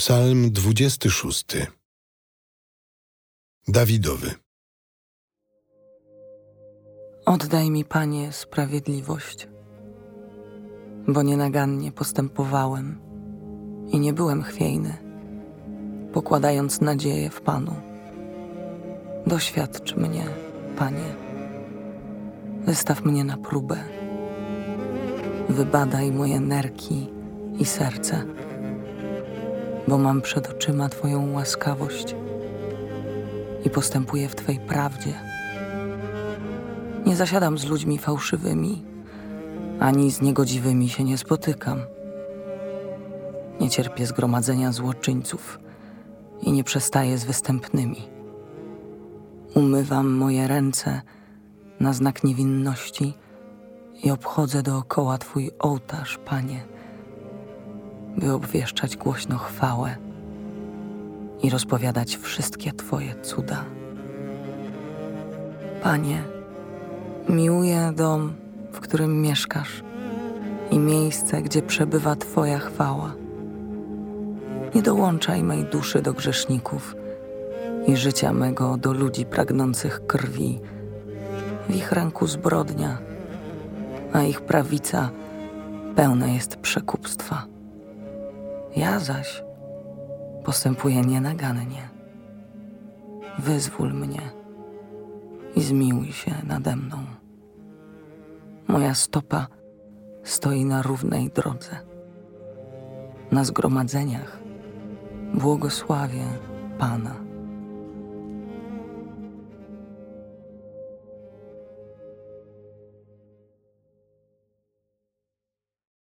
Psalm 26 Dawidowy. Oddaj mi, Panie, sprawiedliwość, bo nienagannie postępowałem i nie byłem chwiejny, pokładając nadzieję w Panu. Doświadcz mnie, Panie, wystaw mnie na próbę, wybadaj moje nerki i serce bo mam przed oczyma Twoją łaskawość i postępuję w Twej prawdzie. Nie zasiadam z ludźmi fałszywymi, ani z niegodziwymi się nie spotykam. Nie cierpię zgromadzenia złoczyńców i nie przestaję z występnymi. Umywam moje ręce na znak niewinności i obchodzę dookoła Twój ołtarz, Panie by obwieszczać głośno chwałę i rozpowiadać wszystkie Twoje cuda. Panie, miłuję dom, w którym mieszkasz i miejsce, gdzie przebywa Twoja chwała. Nie dołączaj mej duszy do grzeszników i życia mego do ludzi pragnących krwi. W ich ręku zbrodnia, a ich prawica pełna jest przekupstwa. Ja zaś postępuję nienagannie. Wyzwól mnie i zmiłuj się nade mną. Moja stopa stoi na równej drodze. Na zgromadzeniach błogosławię Pana.